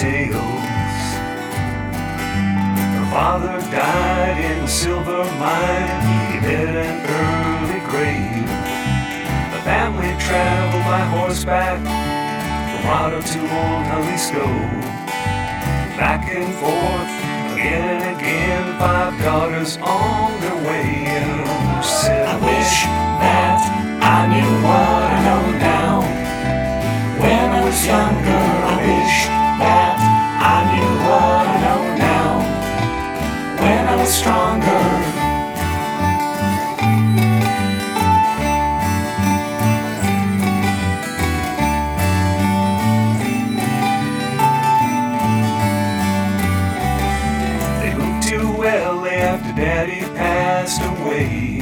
tales. Her father died in a silver mine, he had an early grave. The family traveled by horseback from Otto to Old Jalisco. Back and forth, again and again, five daughters on their way. Daddy passed away.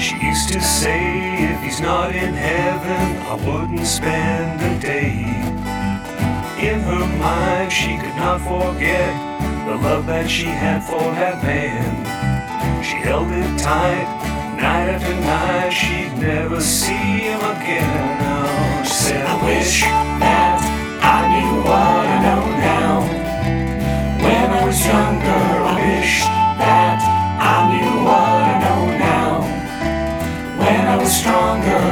She used to say, if he's not in heaven, I wouldn't spend a day. In her mind, she could not forget the love that she had for that man. She held it tight, night after night, she'd never see him again. Was younger, I wish that I knew what I know now. When I was stronger.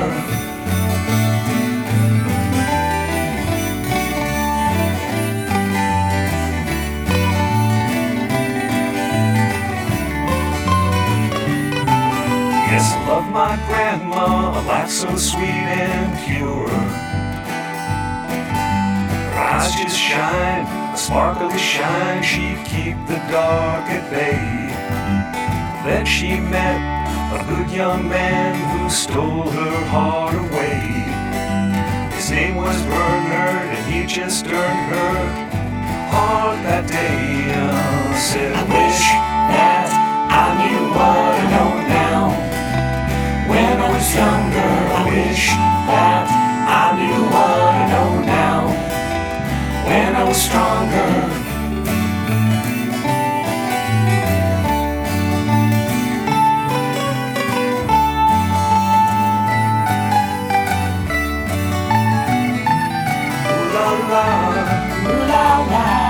Yes, I love my grandma, a laugh so sweet and pure. Her eyes just shine, sparkly shine, she'd keep the dark at bay. Then she met a good young man who stole her heart away. His name was Bernard, and he just earned her heart that day. I said, I stronger. Ooh la la, ooh la la.